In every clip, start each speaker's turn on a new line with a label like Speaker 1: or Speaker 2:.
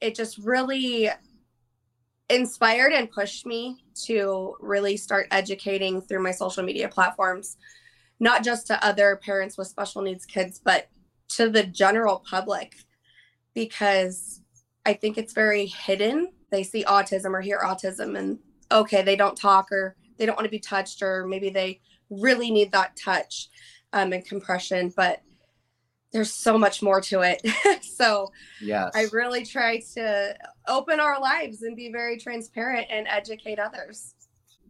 Speaker 1: it just really inspired and pushed me to really start educating through my social media platforms, not just to other parents with special needs kids, but to the general public, because I think it's very hidden. They see autism or hear autism and okay, they don't talk or they don't want to be touched, or maybe they really need that touch um, and compression. But there's so much more to it. so
Speaker 2: yes.
Speaker 1: I really try to open our lives and be very transparent and educate others.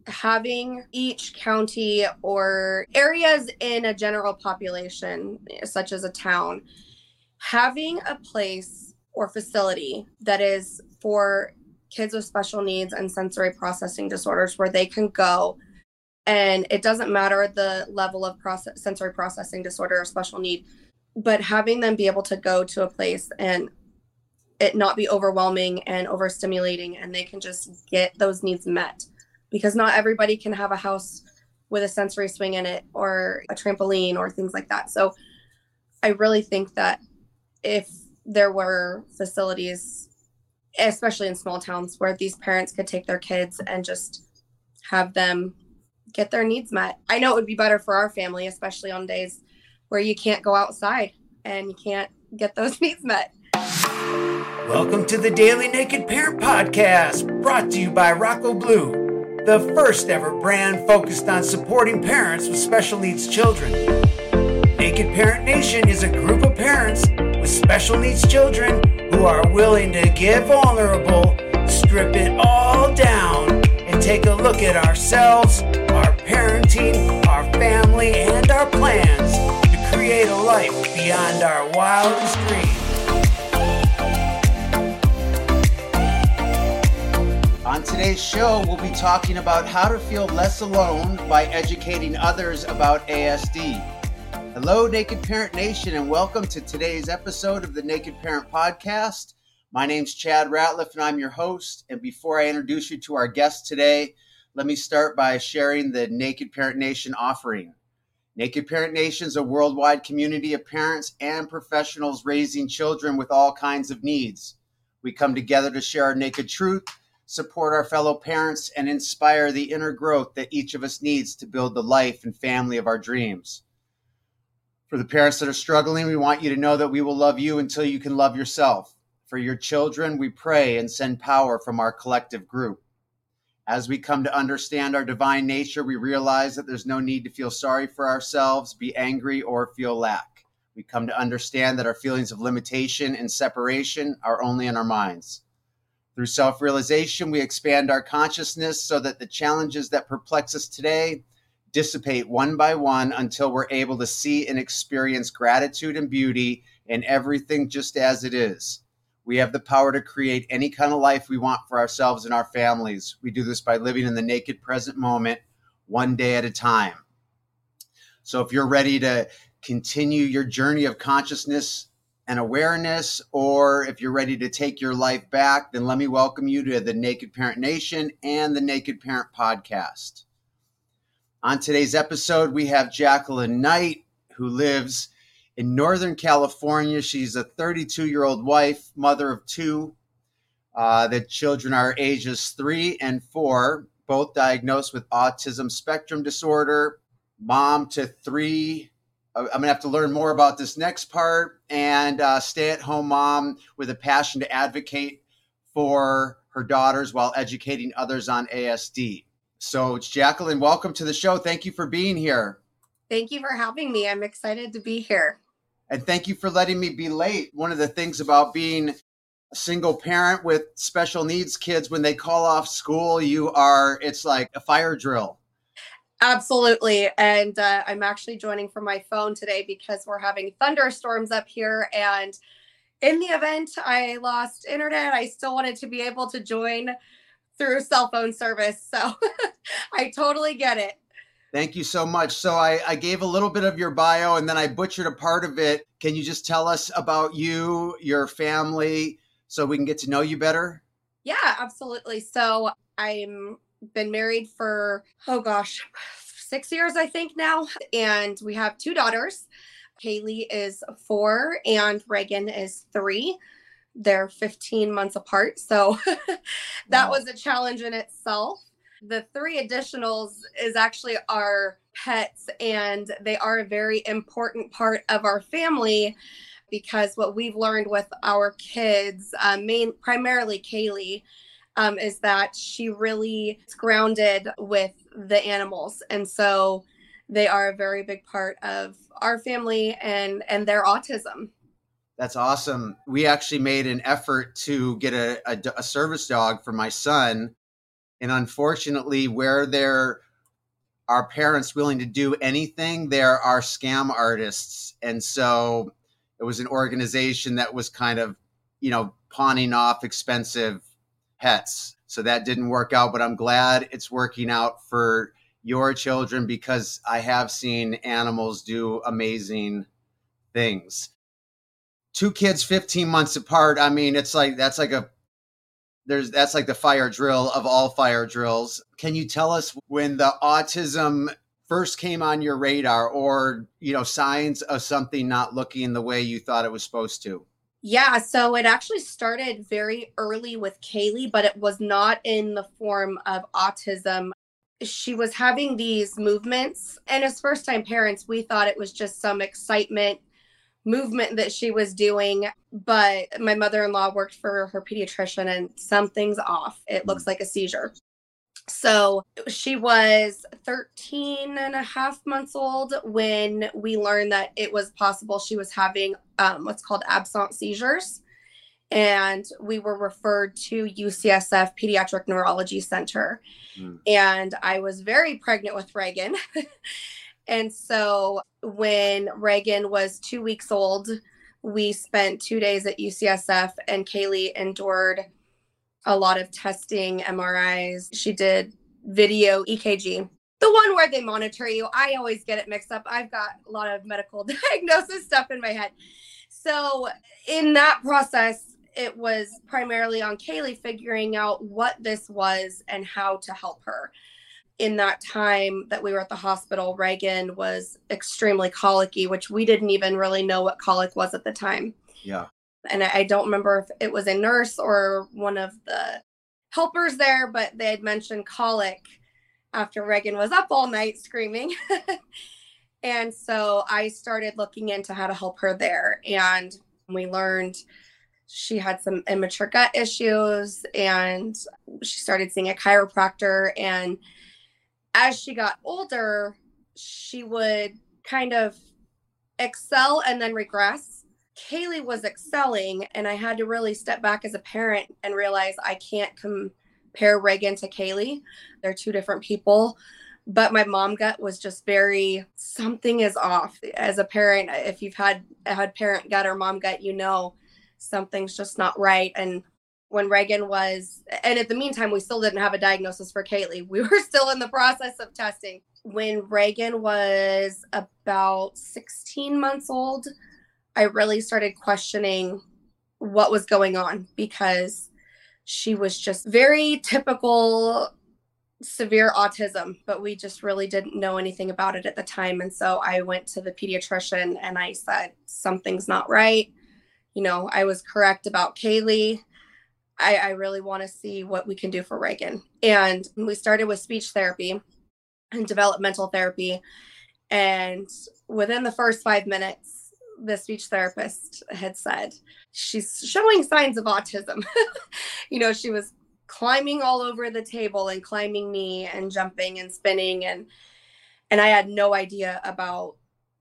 Speaker 1: Having each county or areas in a general population, such as a town, having a place or facility that is for kids with special needs and sensory processing disorders where they can go and it doesn't matter the level of process, sensory processing disorder or special need but having them be able to go to a place and it not be overwhelming and overstimulating and they can just get those needs met. Because not everybody can have a house with a sensory swing in it or a trampoline or things like that. So i really think that if there were facilities especially in small towns where these parents could take their kids and just have them get their needs met. I know it would be better for our family especially on days where you can't go outside and you can't get those needs met.
Speaker 2: Welcome to the Daily Naked Parent Podcast, brought to you by Rocco Blue, the first ever brand focused on supporting parents with special needs children. Naked Parent Nation is a group of parents with special needs children who are willing to get vulnerable, strip it all down, and take a look at ourselves, our parenting, our family, and our plans create a life beyond our wildest dreams. On today's show, we'll be talking about how to feel less alone by educating others about ASD. Hello, Naked Parent Nation, and welcome to today's episode of the Naked Parent Podcast. My name's Chad Ratliffe, and I'm your host. And before I introduce you to our guest today, let me start by sharing the Naked Parent Nation offering. Naked Parent Nation is a worldwide community of parents and professionals raising children with all kinds of needs. We come together to share our naked truth, support our fellow parents, and inspire the inner growth that each of us needs to build the life and family of our dreams. For the parents that are struggling, we want you to know that we will love you until you can love yourself. For your children, we pray and send power from our collective group. As we come to understand our divine nature, we realize that there's no need to feel sorry for ourselves, be angry, or feel lack. We come to understand that our feelings of limitation and separation are only in our minds. Through self realization, we expand our consciousness so that the challenges that perplex us today dissipate one by one until we're able to see and experience gratitude and beauty in everything just as it is. We have the power to create any kind of life we want for ourselves and our families. We do this by living in the naked present moment, one day at a time. So if you're ready to continue your journey of consciousness and awareness, or if you're ready to take your life back, then let me welcome you to the Naked Parent Nation and the Naked Parent Podcast. On today's episode, we have Jaclyn Knight, who lives in Northern California. She's a 32 year old wife, mother of two. Uh, the children are ages three and four, both diagnosed with autism spectrum disorder. Mom to three. I'm going to have to learn more about this next part. And uh, stay at home mom with a passion to advocate for her daughters while educating others on ASD. So, it's Jaclyn, welcome to the show. Thank you for being here.
Speaker 1: Thank you for having me. I'm excited to be here.
Speaker 2: And thank you for letting me be late. One of the things about being a single parent with special needs kids, when they call off school, you are, it's like a fire drill.
Speaker 1: Absolutely. And uh, I'm actually joining from my phone today because we're having thunderstorms up here. And in the event I lost internet, I still wanted to be able to join through cell phone service. So I totally get it.
Speaker 2: Thank you so much. So I, I, gave a little bit of your bio and then I butchered a part of it. Can you just tell us about you, your family, so we can get to know you better?
Speaker 1: Yeah, absolutely. So I'm been married for oh gosh, six years I think now, and we have two daughters. Kaylee is four and Reagan is three. they're 15 months apart. So that wow. was a challenge in itself. The three additionals is actually our pets, and they are a very important part of our family because what we've learned with our kids, um, main primarily Kaylee, um, is that she really is grounded with the animals, and so they are a very big part of our family and and their autism.
Speaker 2: That's awesome. We actually made an effort to get a, a, a service dog for my son, and unfortunately, where there are parents willing to do anything, there are scam artists, and so it was an organization that was kind of, you know, pawning off expensive pets. So that didn't work out, but I'm glad it's working out for your children because I have seen animals do amazing things. Two kids 15 months apart. I mean, it's like that's like a there's that's like the fire drill of all fire drills. Can you tell us when the autism first came on your radar or you know signs of something not looking the way you thought it was supposed to
Speaker 1: yeah so it actually started very early with kaylee but it was not in the form of autism she was having these movements and as first time parents we thought it was just some excitement movement that she was doing but my mother-in-law worked for her pediatrician and something's off it looks mm. like a seizure so she was 13 and a half months old when we learned that it was possible she was having um, what's called absent seizures. And we were referred to UCSF Pediatric Neurology Center. Mm. And I was very pregnant with Reagan. and so when Reagan was two weeks old, we spent two days at UCSF, and Kaylee endured a lot of testing, MRIs. She did video EKG. The one where they monitor you. I always get it mixed up. I've got a lot of medical diagnosis stuff in my head. So, in that process, it was primarily on Kaylee figuring out what this was and how to help her. In that time that we were at the hospital, Reagan was extremely colicky, which we didn't even really know what colic was at the time.
Speaker 2: Yeah
Speaker 1: and I, don't remember if it was a nurse or one of the helpers there, but they had mentioned colic after Reagan was up all night screaming. and so I started looking into how to help her there. And we learned she had some immature gut issues and she started seeing a chiropractor. And as she got older, she would kind of excel and then regress Kaylee was excelling, and I had to really step back as a parent and realize I can't compare Reagan to Kaylee. They're two different people. But my mom gut was just very something is off. As a parent, if you've had had parent gut or mom gut, you know something's just not right. And when Reagan was, and at the meantime, we still didn't have a diagnosis for Kaylee. We were still in the process of testing. When Reagan was about 16 months old, I really started questioning what was going on because she was just very typical severe autism, but we just really didn't know anything about it at the time. And so I went to the pediatrician and I said, something's not right. You know, I was correct about Kaylee. I, I really want to see what we can do for Reagan. And we started with speech therapy and developmental therapy. And within the first five minutes, the speech therapist had said she's showing signs of autism. you know, she was climbing all over the table and climbing me and jumping and spinning and and I had no idea about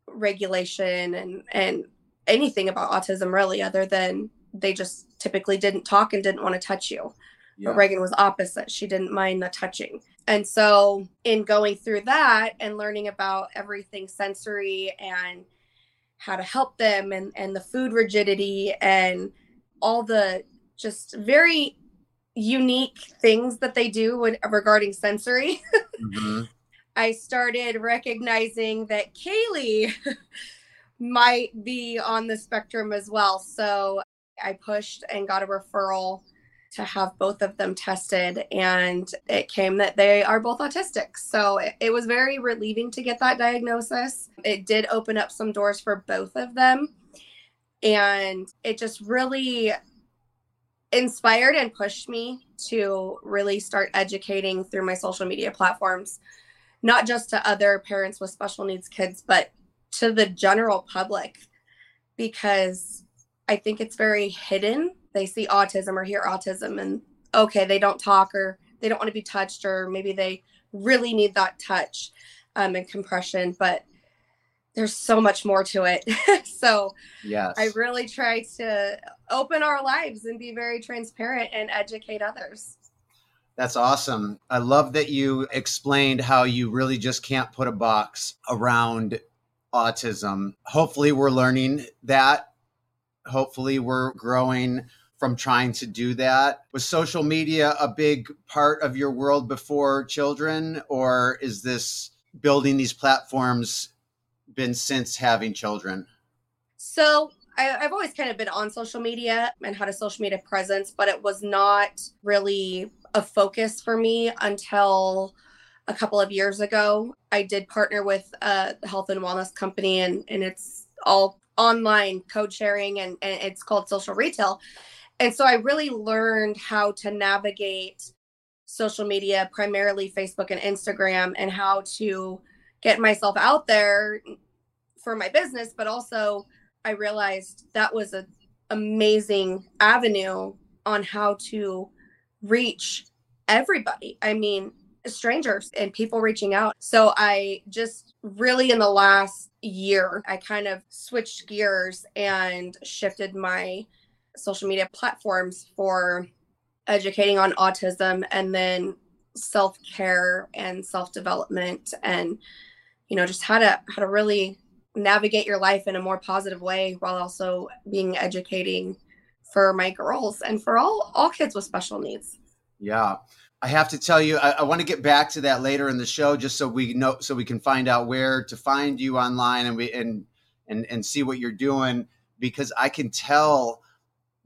Speaker 1: regulation and and anything about autism really other than they just typically didn't talk and didn't want to touch you. Yeah. But Reagan was opposite. She didn't mind the touching. And so in going through that and learning about everything sensory and how to help them and and the food rigidity and all the just very unique things that they do when, regarding sensory mm-hmm. i started recognizing that kaylee might be on the spectrum as well so i pushed and got a referral to have both of them tested and it came that they are both autistic so it, it, was very relieving to get that diagnosis. It did open up some doors for both of them and it just really inspired and pushed me to really start educating through my social media platforms, not just to other parents with special needs kids, but to the general public, because I think it's very hidden. They see autism or hear autism and okay, they don't talk or they don't want to be touched, or maybe they really need that touch um, and compression. But there's so much more to it. so
Speaker 2: yes.
Speaker 1: I really try to open our lives and be very transparent and educate others.
Speaker 2: That's awesome. I love that you explained how you really just can't put a box around autism. Hopefully, we're learning that. Hopefully, we're growing from trying to do that. Was social media a big part of your world before children, or is this building these platforms been since having children?
Speaker 1: So I, have always kind of been on social media and had a social media presence, but it was not really a focus for me until a couple of years ago. I did partner with a health and wellness company, and, and it's all online code sharing and, and it's called social retail. And so I really learned how to navigate social media, primarily Facebook and Instagram, and how to get myself out there for my business, but also I realized that was an amazing avenue on how to reach everybody. I mean, strangers and people reaching out. So I just really in the last year, I kind of switched gears and shifted my social media platforms for educating on autism and then self-care and self-development and you know just how to how to really navigate your life in a more positive way while also being educating for my girls and for all all kids with special needs
Speaker 2: yeah i have to tell you i, I want to get back to that later in the show just so we know so we can find out where to find you online and we and and and see what you're doing because i can tell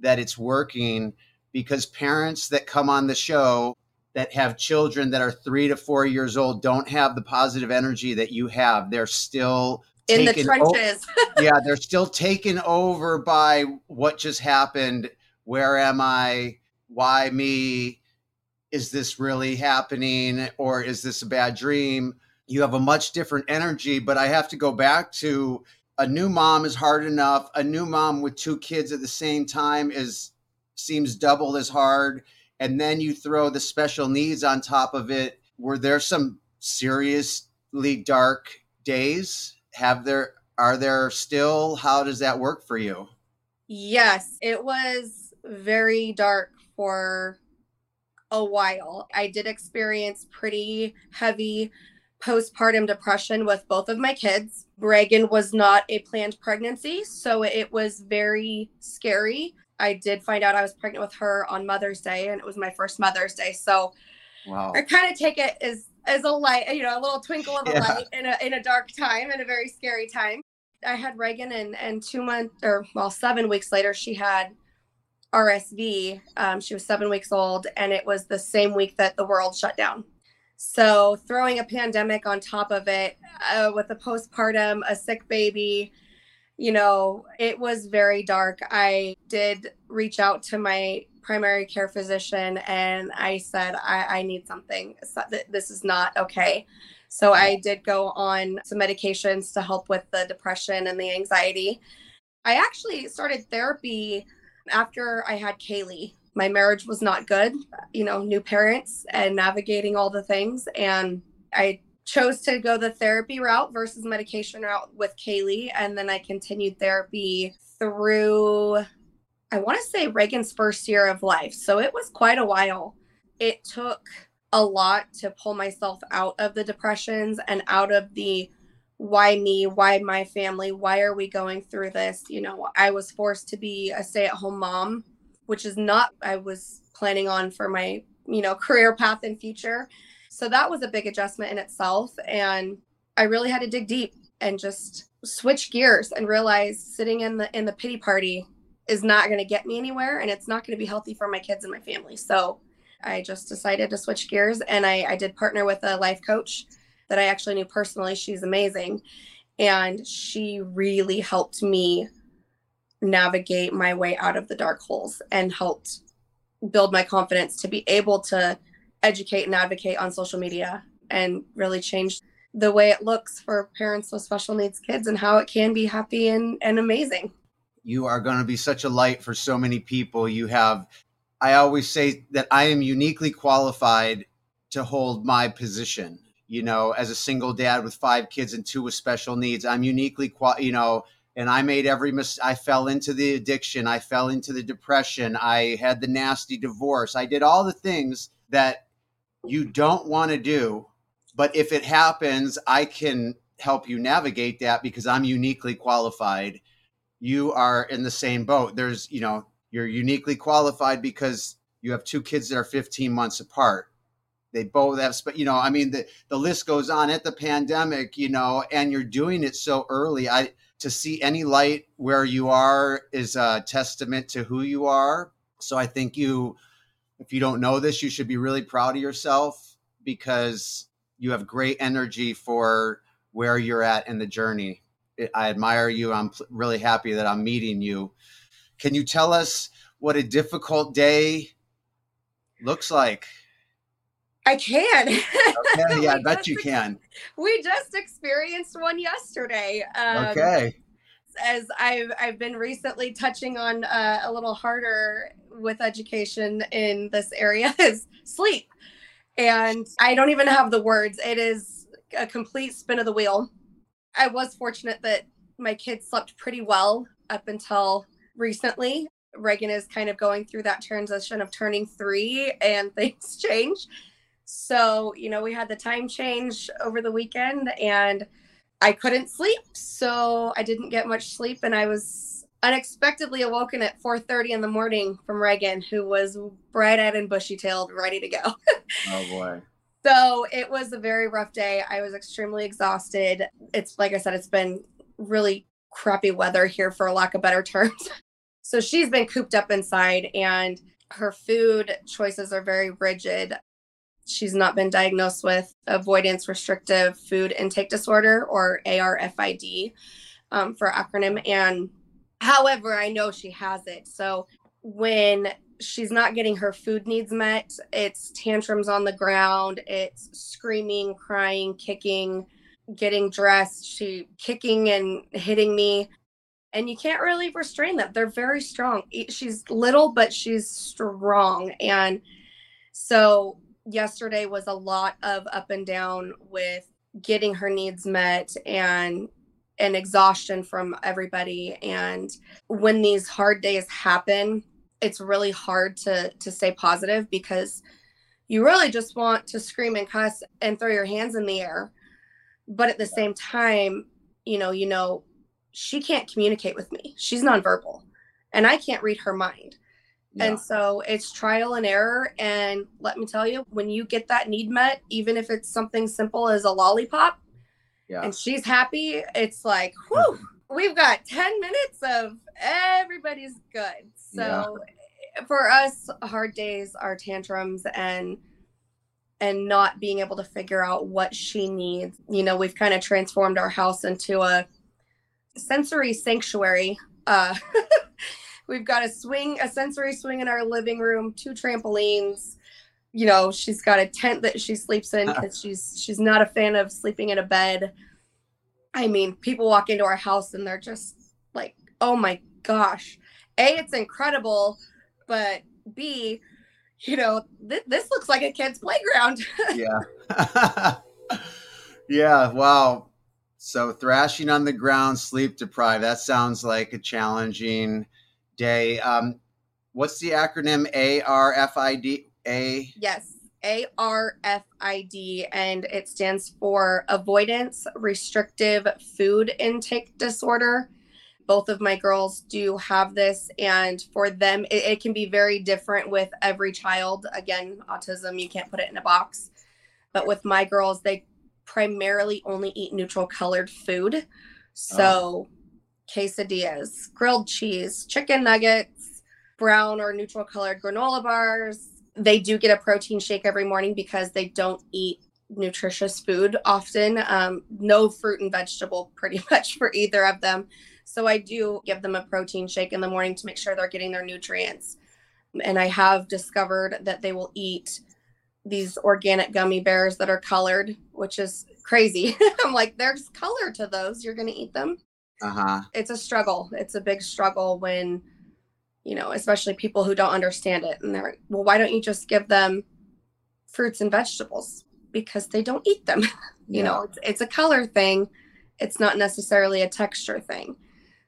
Speaker 2: that it's working because parents that come on the show that have children that are three to four years old don't have the positive energy that you have. They're still
Speaker 1: in the trenches.
Speaker 2: yeah, they're still taken over by what just happened. Where am I? Why me? Is this really happening or is this a bad dream? You have a much different energy, but I have to go back to a new mom is hard enough. A new mom with two kids at the same time is seems double as hard. And then you throw the special needs on top of it. Were there some seriously dark days? Have there are there still? How does that work for you?
Speaker 1: Yes it was very dark for a while i did experience pretty heavy postpartum depression with both of my kids reagan was not a planned pregnancy so it was very scary I did find out I was pregnant with her on Mother's Day, and it was my first Mother's Day. So wow. I kind of take it as as a light, you know, a little twinkle of a yeah. light in a in a dark time and a very scary time. I had Reagan, and and two months or well, seven weeks later, she had RSV. Um, she was seven weeks old, and it was the same week that the world shut down. So throwing a pandemic on top of it, uh, with a postpartum, a sick baby, you know, it was very dark. I did reach out to my primary care physician and I said, I, I need something. This is not okay. So I did go on some medications to help with the depression and the anxiety. I actually started therapy after I had Kaylee. My marriage was not good, you know, new parents and navigating all the things. And I chose to go the therapy route versus medication route with Kaylee. And then I continued therapy through, I want to say Reagan's first year of life. So it was quite a while. It took a lot to pull myself out of the depressions and out of the why me, why my family, why are we going through this? You know, I was forced to be a stay at home mom, which is not I was planning on for my, you know, career path and future. So that was a big adjustment in itself. And I really had to dig deep and just switch gears and realize sitting in the in the pity party is not going to get me anywhere and it's not going to be healthy for my kids and my family. So I just decided to switch gears and I, I did partner with a life coach that I actually knew personally. She's amazing. And she really helped me navigate my way out of the dark holes and helped build my confidence to be able to educate and advocate on social media and really change the way it looks for parents with special needs kids and how it can be happy and, and amazing.
Speaker 2: You are going to be such a light for so many people. You have, I always say that I am uniquely qualified to hold my position. You know, as a single dad with five kids and two with special needs, I'm uniquely, qual- you know, and I made every mis- I fell into the addiction, I fell into the depression, I had the nasty divorce, I did all the things that you don't want to do but if it happens, I can help you navigate that because I'm uniquely qualified. You are in the same boat. There's, you know, you're uniquely qualified because you have two kids that are 15 months apart. They both have, you know, I mean, the, the list goes on at the pandemic, you know, and you're doing it so early. I, to see any light where you are is a testament to who you are. So I think you, if you don't know this, you should be really proud of yourself because you have great energy for where you're at in the journey. I admire you. I'm really happy that I'm meeting you. Can you tell us what a difficult day looks like?
Speaker 1: I can.
Speaker 2: Okay, yeah, I bet you can.
Speaker 1: We just experienced one yesterday.
Speaker 2: Um, okay.
Speaker 1: As I've I've been recently touching on uh, a little harder with education in this area is sleep and I don't even have the words. It is a complete spin of the wheel. I was fortunate that my kids slept pretty well up until recently. Reagan is kind of going through that transition of turning three and things change. So, you know, we had the time change over the weekend and I couldn't sleep. So I didn't get much sleep and I was unexpectedly awoken at 4:30 in the morning from Reagan, who was bright-eyed and bushy-tailed, ready to go.
Speaker 2: oh boy.
Speaker 1: So it was a very rough day. I was extremely exhausted. It's like I said, it's been really crappy weather here, for lack of better terms. so she's been cooped up inside, and her food choices are very rigid. She's not been diagnosed with avoidance restrictive food intake disorder or ARFID um, for acronym. And However, I know she has it. So when she's not getting her food needs met, it's tantrums on the ground, it's screaming, crying, kicking, getting dressed, she kicking and hitting me. And you can't really restrain them. They're very strong. She's little, but she's strong. And so yesterday was a lot of up and down with getting her needs met and and exhaustion from everybody. And when these hard days happen it's really hard to to stay positive because you really just want to scream and cuss and throw your hands in the air. But at the same time you know you know she can't communicate with me. She's nonverbal and i can't read her mind yeah. and so it's trial and error and let me tell you when you get that need met even if it's something simple as a lollipop yeah. and she's happy, it's like, whew, we've got 10 minutes of everybody's good. So yeah. for us, hard days are tantrums and and not being able to figure out what she needs. You know, we've kind of transformed our house into a sensory sanctuary. Uh we've got a swing, a sensory swing in our living room, two trampolines, you know she's got a tent that she sleeps in ah. because she's she's not a fan of sleeping in a bed. I mean people walk into our house and they're just like oh my gosh. A it's incredible but b you know th- this looks like a kid's playground.
Speaker 2: Yeah. Yeah wow. So thrashing on the ground sleep deprived that sounds like a challenging day um what's the acronym arfid a?
Speaker 1: Yes, A R F I D, and it stands for Avoidance Restrictive Food Intake Disorder. Both of my girls do have this, and for them, it, it can be very different with every child. Again, autism, you can't put it in a box. But with my girls, they primarily only eat neutral colored food. So, oh. Quesadillas, grilled cheese, chicken nuggets, brown or neutral colored granola bars, they do get a protein shake every morning because they don't eat nutritious food often. Um, no fruit and vegetable, pretty much for either of them. So I do give them a protein shake in the morning to make sure they're getting their nutrients. And I have discovered that they will eat these organic gummy bears that are colored, which is crazy. I'm like, there's color to those. You're going to eat them.
Speaker 2: Uh huh.
Speaker 1: It's a struggle. It's a big struggle when, you know, especially people who don't understand it. And they're like, well, why don't you just give them fruits and vegetables? Because they don't eat them. you
Speaker 2: Yeah.
Speaker 1: know, it's, it's a color thing, it's not necessarily a texture thing.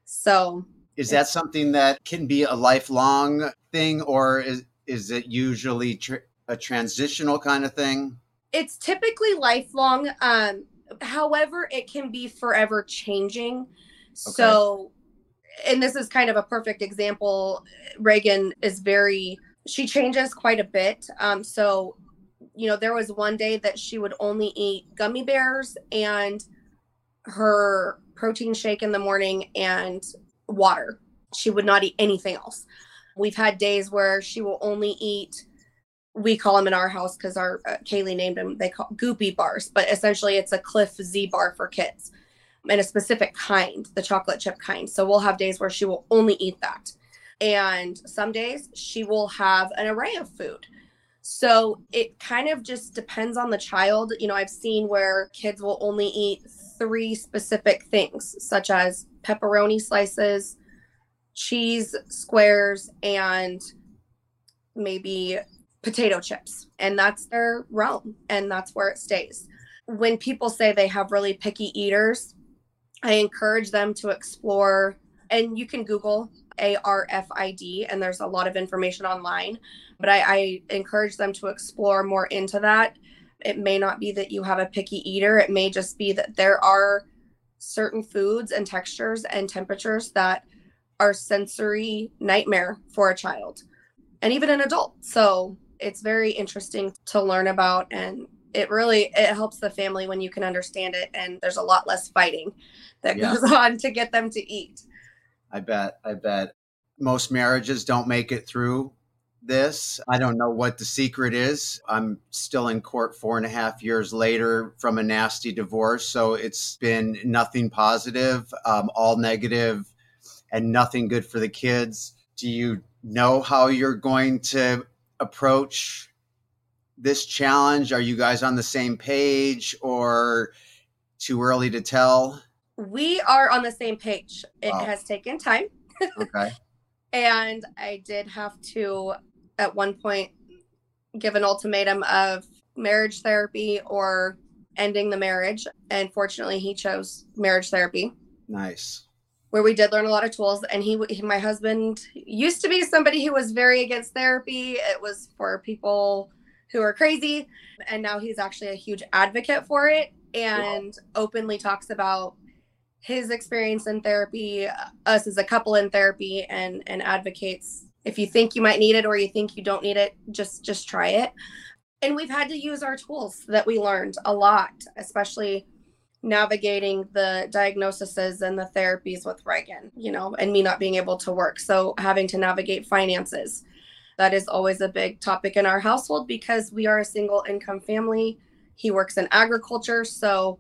Speaker 1: So,
Speaker 2: Is that something that can be a lifelong thing, or is is it usually tr- a transitional kind of thing?
Speaker 1: it's typically lifelong um however it can be forever changing so and this is kind of a perfect example. Reagan is very she changes quite a bit. Um so you know there was one day that she would only eat gummy bears and her protein shake in the morning and water. She would not eat anything else. We've had days where she will only eat we call them in our house because our uh, Kaylee named them. They call goopy bars, but essentially it's a Clif Z bar for kids, and a specific kind, the chocolate chip kind. So we'll have days where she will only eat that, and some days she will have an array of food. So it kind of just depends on the child. You know, I've seen where kids will only eat three specific things, such as pepperoni slices, cheese squares, and maybe potato chips and that's their realm and that's where it stays when people say they have really picky eaters i encourage them to explore and you can google arfid and there's a lot of information online but I, I encourage them to explore more into that. It may not be that you have a picky eater. It may just be that there are certain foods and textures and temperatures that are sensory nightmare for a child and even an adult. So it's very interesting to learn about and it really it helps the family when you can understand it and there's a lot less fighting that
Speaker 2: Yeah.
Speaker 1: goes on to get them to eat
Speaker 2: I bet. I bet. Most marriages don't make it through this. I don't know what the secret is. I'm still in court four and a half years later from a nasty divorce. So it's been nothing positive, um, all negative, and nothing good for the kids. Do you know how you're going to approach this challenge? Are you guys on the same page or too early to tell?
Speaker 1: we are on the same page it
Speaker 2: Wow.
Speaker 1: has taken time
Speaker 2: Okay.
Speaker 1: and i did have to at one point give an ultimatum of marriage therapy or ending the marriage and fortunately he chose marriage therapy
Speaker 2: Nice.
Speaker 1: where we did learn a lot of tools and he, he my husband used to be somebody who was very against therapy it was for people who are crazy and now he's actually a huge advocate for it and openly talks about his experience in therapy us as a couple in therapy and and advocates if you think you might need it or you think you don't need it just just try it and we've had to use our tools that we learned a lot especially navigating the diagnoses and the therapies with Reagan, you know, and me not being able to work. So having to navigate finances. That is always a big topic in our household because we are a single income family. He works in agriculture. So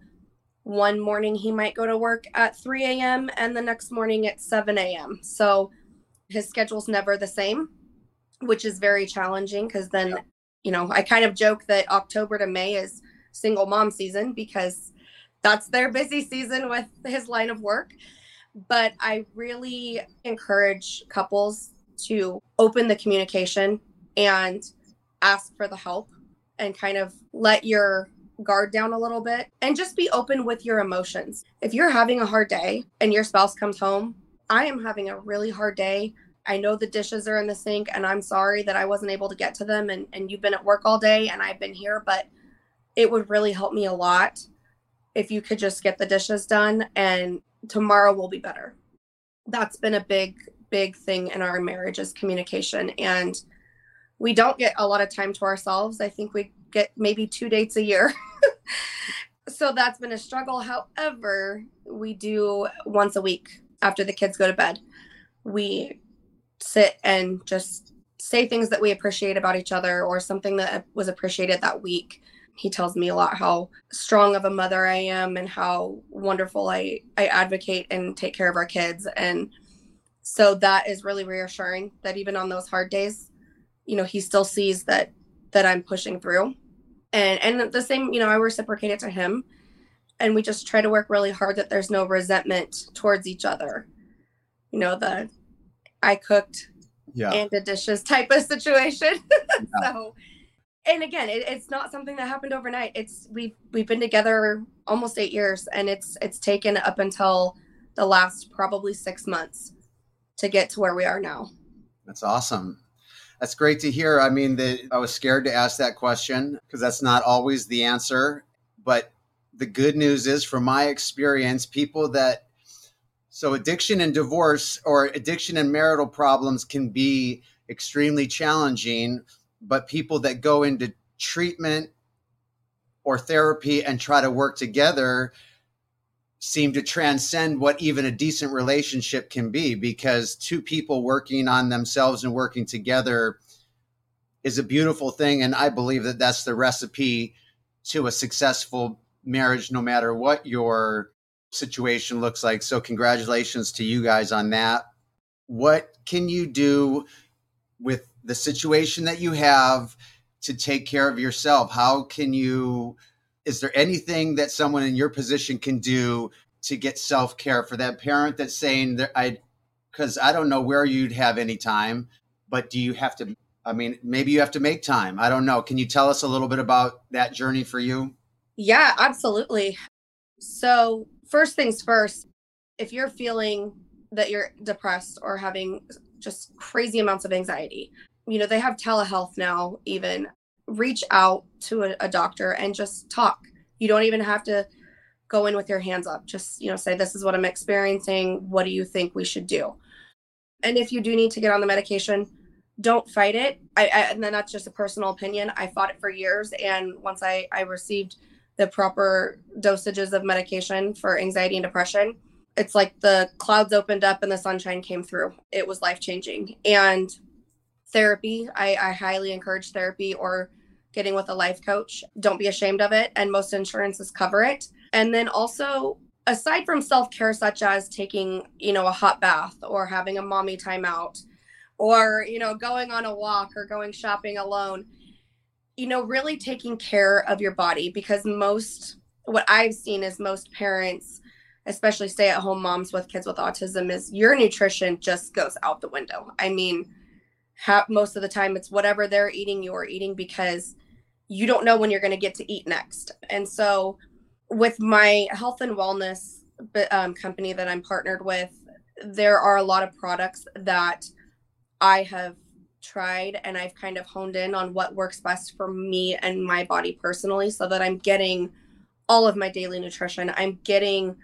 Speaker 1: one morning he might go to work at 3 a.m. and the next morning at 7 a.m. So his schedule's never the same, which is very challenging because then, you know, I kind of joke that October to May is single mom season because that's their busy season with his line of work. But I really encourage couples to open the communication and ask for the help and kind of let your guard down a little bit and just be open with your emotions. If you're having a hard day and your spouse comes home, I am having a really hard day. I know the dishes are in the sink and I'm sorry that I wasn't able to get to them and, and you've been at work all day and I've been here, but it would really help me a lot if you could just get the dishes done and tomorrow will be better. That's been a big, big thing in our marriage is communication. And we don't get a lot of time to ourselves. I think we get maybe two dates a year. so that's been a struggle. However, we do once a week after the kids go to bed. We sit and just say things that we appreciate about each other or something that was appreciated that week he tells me a lot how strong of a mother I am and how wonderful I I advocate and take care of our kids and so that is really reassuring that even on those hard days you know, he still sees that that I'm pushing through. And and the same, you know, I reciprocate it to him. And we just try to work really hard that there's no resentment towards each other. You know, the I cooked yeah. and the dishes type of situation. Yeah. so and again, it, it's not something that happened overnight. It's we've we've been together almost eight years and it's it's taken up until the last probably six months to get to where we are now.
Speaker 2: That's awesome. That's great to hear. I mean, the, I was scared to ask that question because that's not always the answer. But the good news is, from my experience, people that so addiction and divorce or addiction and marital problems can be extremely challenging. But people that go into treatment or therapy and try to work together seem to transcend what even a decent relationship can be because two people working on themselves and working together is a beautiful thing and i believe that that's the recipe to a successful marriage no matter what your situation looks like. So congratulations to you guys on that. What can you do with the situation that you have to take care of yourself? How can you is there anything that someone in your position can do to get self care for that parent that's saying that I, because I don't know where you'd have any time, but do you have to? I mean, maybe you have to make time. I don't know. Can you tell us a little bit about that journey for you?
Speaker 1: Yeah, absolutely. So, first things first, if you're feeling that you're depressed or having just crazy amounts of anxiety, you know, they have telehealth now, even reach out to a, a doctor and just talk. You don't even have to go in with your hands up. Just, you know, say, this is what I'm experiencing. What do you think we should do? And if you do need to get on the medication, don't fight it. I, I, and then that's just a personal opinion. I fought it for years. And once I, I received the proper dosages of medication for anxiety and depression, it's like the clouds opened up and the sunshine came through. It was life changing. And therapy, I, I highly encourage therapy or getting with a life coach. Don't be ashamed of it. And most insurances cover it. And then also, aside from self care, such as taking, you know, a hot bath or having a mommy timeout or, you know, going on a walk or going shopping alone, you know, really taking care of your body because most, what I've seen is most parents, especially stay at home moms with kids with autism, is your nutrition just goes out the window. I mean, most of the time it's whatever they're eating, you're eating because you don't know when you're going to get to eat next. And so, with my health and wellness um, company that I'm partnered with, there are a lot of products that I have tried and I've kind of honed in on what works best for me and my body personally so that I'm getting all of my daily nutrition. I'm getting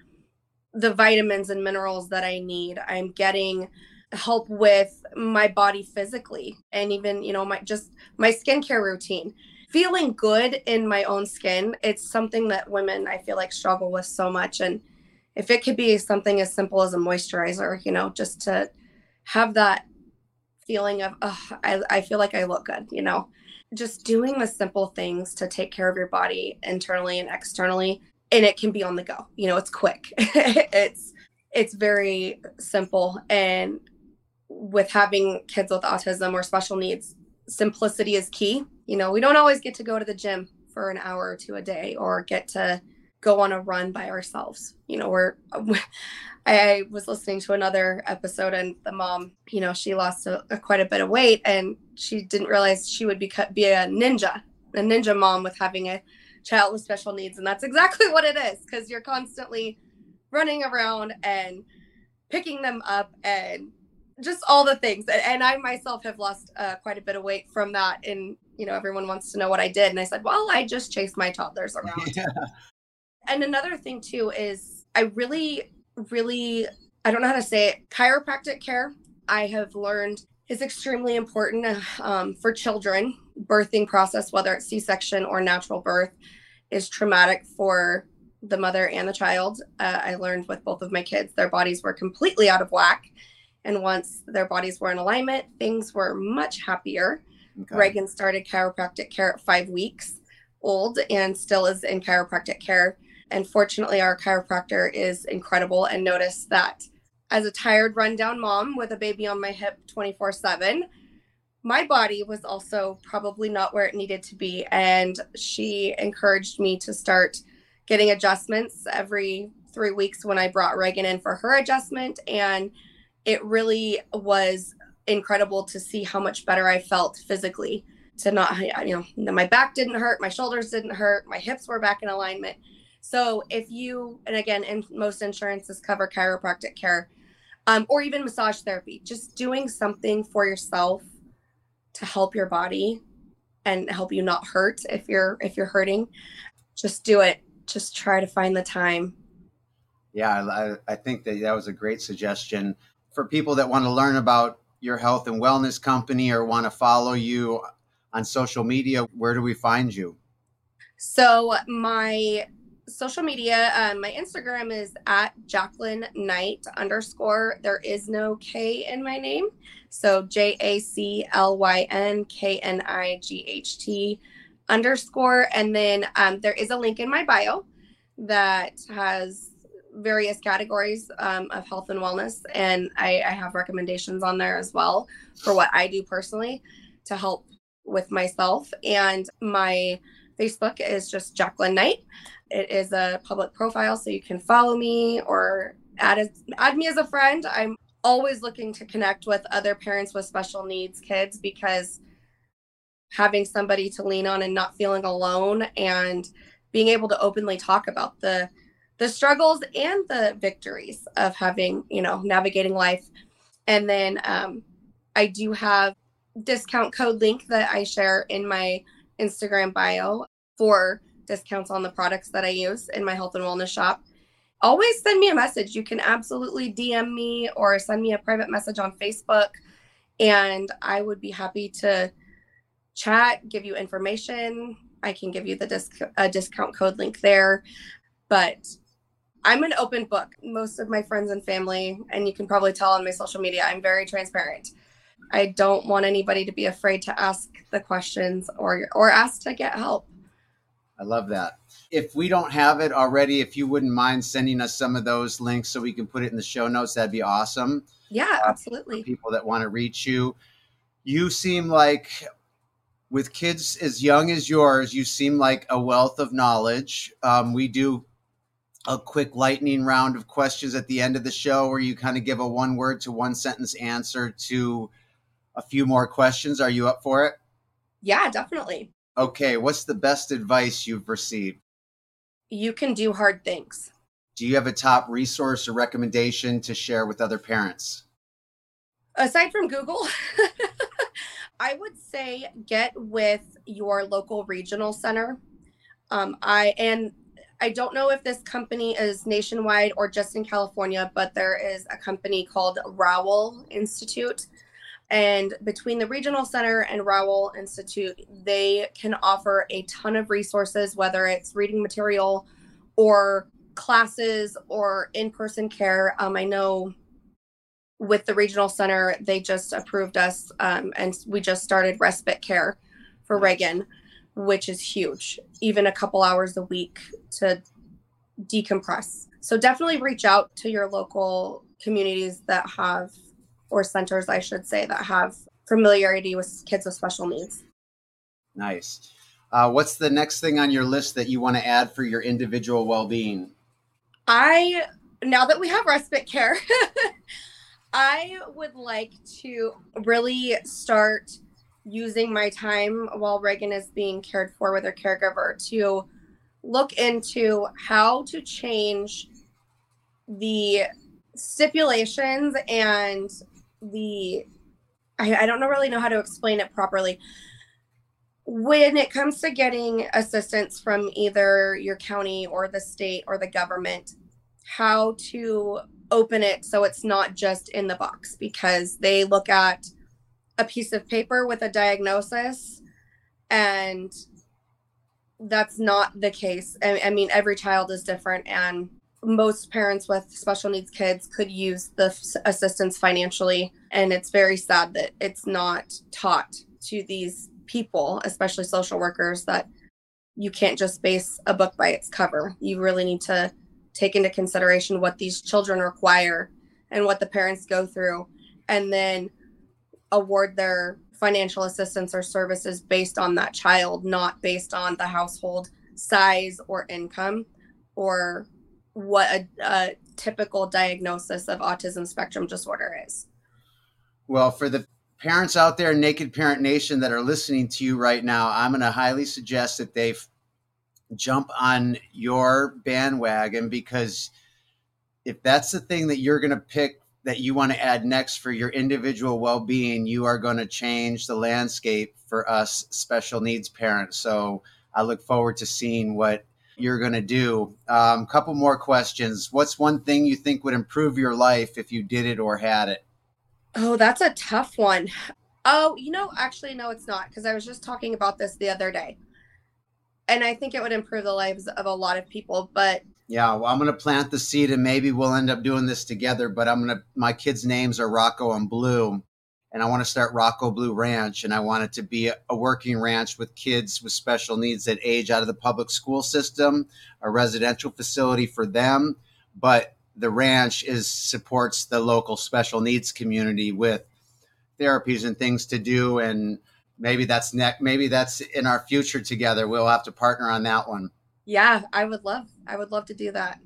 Speaker 1: the vitamins and minerals that I need. I'm getting help with my body physically and even, you know, my just my skincare routine. Feeling good in my own skin it's something that women i feel like struggle with so much. And if it could be something as simple as a moisturizer you know just to have that feeling of oh, I, I feel like i look good you know? Just doing the simple things to take care of your body internally and externally and it can be on the go. You know it's quick. It's it's very simple. And with having kids with autism or special needs simplicity is key you know, we don't always get to go to the gym for an hour or two a day or get to go on a run by ourselves. You know, we're, I was listening to another episode and the mom, you know, she lost a, a, quite a bit of weight and she didn't realize she would be, be a ninja, a ninja mom with having a child with special needs. And that's exactly what it is because you're constantly running around and picking them up and just all the things. And I myself have lost uh, quite a bit of weight from that. And, you know, everyone wants to know what I did. And I said, well, I just chased my toddlers around. Yeah. And another thing, too, is I really, really, I don't know how to say it, chiropractic care, I have learned is extremely important um, for children. Birthing process, whether it's C section or natural birth, is traumatic for the mother and the child. Uh, I learned with both of my kids, their bodies were completely out of whack and once their bodies were in alignment, things were much happier. Okay. Reagan started chiropractic care at five weeks old and still is in chiropractic care. And fortunately, our chiropractor is incredible and noticed that as a tired, rundown mom with a baby on my hip 24 7, my body was also probably not where it needed to be. And she encouraged me to start getting adjustments every three weeks when I brought Reagan in for her adjustment. And it really was incredible to see how much better I felt physically. To not, you know, my back didn't hurt, my shoulders didn't hurt, my hips were back in alignment. So if you, and again, in most insurances cover chiropractic care, um, or even massage therapy, just doing something for yourself to help your body and help you not hurt if you're if you're hurting just do it just try to find the time
Speaker 2: yeah i, I think that that was a great suggestion for people that want to learn about your health and wellness company or want to follow you on social media where do we find you
Speaker 1: so my social media, um, my Instagram is at Jaclyn Knight underscore. There is no K in my name. So J A C L Y N K N I G H T underscore. And then um, there is a link in my bio that has various categories um, of health and wellness. And I, I have recommendations on there as well for what I do personally to help with myself. And my Facebook is just Jaclyn Knight. It is a public profile, so you can follow me or add add me as a friend. I'm always looking to connect with other parents with special needs kids because having somebody to lean on and not feeling alone and being able to openly talk about the the struggles and the victories of having you know navigating life and then um, i do have discount code link that i share in my instagram bio for discounts on the products that I use in my health and wellness shop. Always send me a message. You can absolutely DM me or send me a private message on Facebook, and I would be happy to chat, give you information. I can give you the disc- a discount code link there. But I'm an open book. Most of my friends and family, and you can probably tell on my social media, I'm very transparent. I don't want anybody to be afraid to ask the questions or or ask to get help.
Speaker 2: I love that. If we don't have it already, if you wouldn't mind sending us some of those links so we can put it in the show notes, that'd be awesome.
Speaker 1: Yeah, uh, absolutely.
Speaker 2: people that want to reach you. You seem like, with kids as young as yours, you seem like a wealth of knowledge. Um, we do a quick lightning round of questions at the end of the show where you kind of give a one word to one sentence answer to a few more questions. Are you up for it?
Speaker 1: Yeah, definitely.
Speaker 2: Okay, what's the best advice you've received?
Speaker 1: You can do hard things.
Speaker 2: Do you have a top resource or recommendation to share with other parents?
Speaker 1: Aside from Google, I would say get with your local regional center. Um, I and I don't know if this company is nationwide or just in California, but there is a company called Rowell Institute. And between the Regional Center and Rowell Institute, they can offer a ton of resources, whether it's reading material or classes or in person care. Um, I know with the Regional Center, they just approved us um, and we just started respite care for Reagan, which is huge, even a couple hours a week to decompress. So definitely reach out to your local communities that have or centers, I should say, that have familiarity with kids with special needs.
Speaker 2: Nice. Uh, what's the next thing on your list that you want to add for your individual well being?
Speaker 1: I, now that we have respite care, I would like to really start using my time while Reagan is being cared for with her caregiver to look into how to change the stipulations and the I, I don't know really know how to explain it properly. When it comes to getting assistance from either your county or the state or the government how to open it so it's not just in the box because they look at a piece of paper with a diagnosis and that's not the case. I, I mean every child is different and most parents with special needs kids could use the f- assistance financially and it's very sad that it's not taught to these people especially social workers that you can't just base a book by its cover. You really need to take into consideration what these children require and what the parents go through and then award their financial assistance or services based on that child, not based on the household size or income or what a, a typical diagnosis of autism spectrum disorder is.
Speaker 2: Well, for the parents out there, Naked Parent Nation, that are listening to you right now, I'm going to highly suggest that they jump on your bandwagon because if that's the thing that you're going to pick that you want to add next for your individual well-being you are going to change the landscape for us special needs parents. So i look forward to seeing what you're going to do. A um, couple more questions. What's one thing you think would improve your life if you did it or had it?
Speaker 1: Oh that's a tough one. Oh you know actually no it's not because i was just talking about this the other day. And i think it would improve the lives of a lot of people but
Speaker 2: yeah, well, I'm going to plant the seed and maybe we'll end up doing this together. But I'm going to, my kids' names are Rocco and Blue. And I want to start Rocco Blue Ranch. And I want it to be a working ranch with kids with special needs that age out of the public school system, a residential facility for them. But the ranch is supports the local special needs community with therapies and things to do. And maybe that's next, maybe that's in our future together. We'll have to partner on that one.
Speaker 1: Yeah, I would love I would love to do that.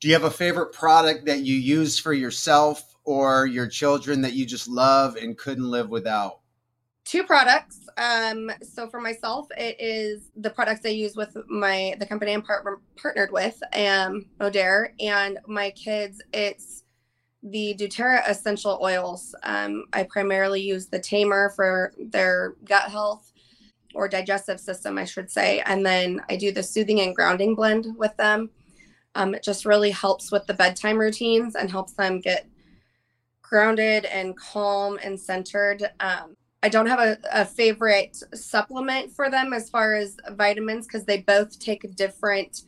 Speaker 2: Do you have a favorite product that you use for yourself or your children that you just love and couldn't live without?
Speaker 1: Two products. Um, so for myself, it is the products I use with my the company I'm part- partnered with, um, Modere, and my kids. It's the doTERRA essential oils. Um, I primarily use the Tamer for their gut health or digestive system, I should say. And then I do the soothing and grounding blend with them. Um, it just really helps with the bedtime routines and helps them get grounded and calm and centered. Um, I don't have a, a, favorite supplement for them as far as vitamins because they both take different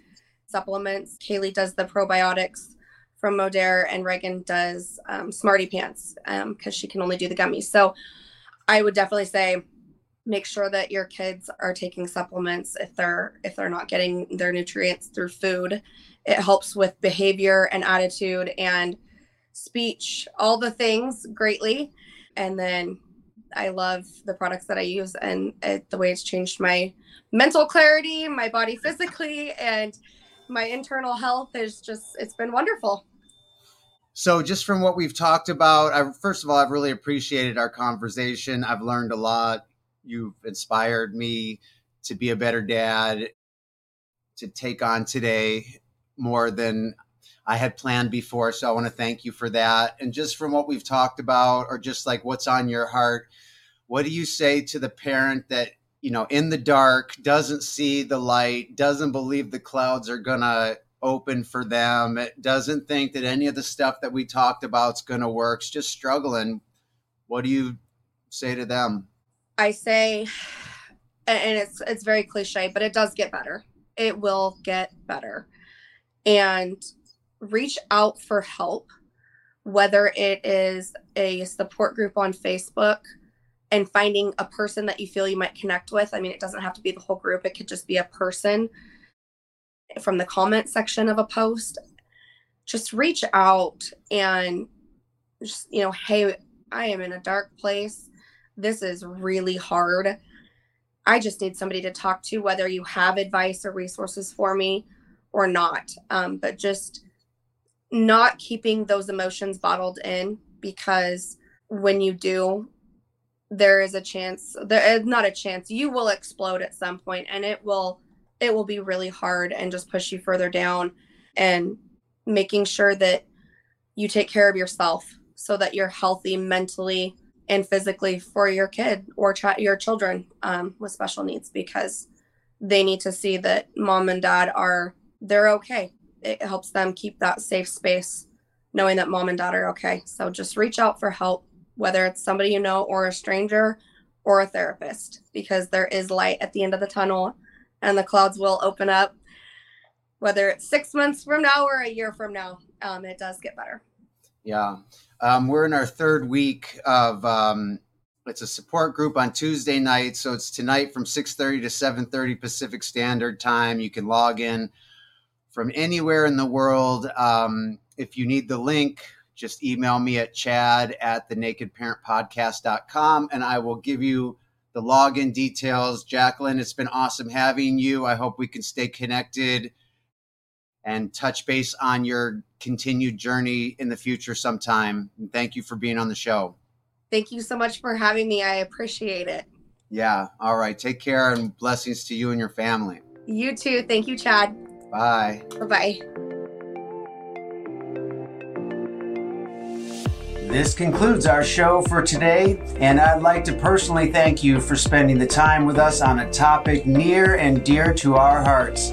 Speaker 1: supplements. Kaylee does the probiotics from Modere and Reagan does um, Smarty Pants because um, she can only do the gummies. So I would definitely say make sure that your kids are taking supplements if they're if they're not getting their nutrients through food. It helps with behavior and attitude and speech all the things greatly. And then i love the products that i use and it, the way it's changed my mental clarity my body physically and my internal health is just it's been wonderful.
Speaker 2: So just from what we've talked about I, first of all i've really appreciated our conversation. I've learned a lot you've inspired me to be a better dad, to take on today more than I had planned before. So I want to thank you for that. And just from what we've talked about, or just like what's on your heart, what do you say to the parent that, you know, in the dark, doesn't see the light, doesn't believe the clouds are going to open for them, doesn't think that any of the stuff that we talked about is going to work, it's just struggling? What do you say to them?
Speaker 1: I say, and it's it's very cliche, but it does get better. It will get better, and reach out for help, whether it is a support group on Facebook and finding a person that you feel you might connect with. I mean, it doesn't have to be the whole group; it could just be a person from the comment section of a post. Just reach out and just you know, hey, I am in a dark place this is really hard. I just need somebody to talk to, whether you have advice or resources for me or not. Um, but just not keeping those emotions bottled in because when you do, there is a chance there is not a chance you will explode at some point and it will it will be really hard and just push you further down and making sure that you take care of yourself so that you're healthy mentally and physically for your kid or ch- your children um, with special needs because they need to see that mom and dad are they're okay. It helps them keep that safe space knowing that mom and dad are okay. So just reach out for help whether it's somebody you know or a stranger or a therapist because there is light at the end of the tunnel and the clouds will open up. Whether it's six months from now or a year from now um, it does get better.
Speaker 2: Yeah um, we're in our third week of um, it's a support group on Tuesday night, so it's tonight from 6:30 to 7:30 Pacific Standard Time. You can log in from anywhere in the world. Um, if you need the link, just email me at chad at the nakedparentpodcast.com and I will give you the login details. Jaclyn, it's been awesome having you. I hope we can stay connected and touch base on your continued journey in the future sometime. And thank you for being on the show.
Speaker 1: Thank you so much for having me. I appreciate it.
Speaker 2: Yeah. All right. Take care and blessings to you and your family.
Speaker 1: You too. Thank you, Chad.
Speaker 2: Bye.
Speaker 1: Bye bye.
Speaker 2: This concludes our show for today, and I'd like to personally thank you for spending the time with us on a topic near and dear to our hearts.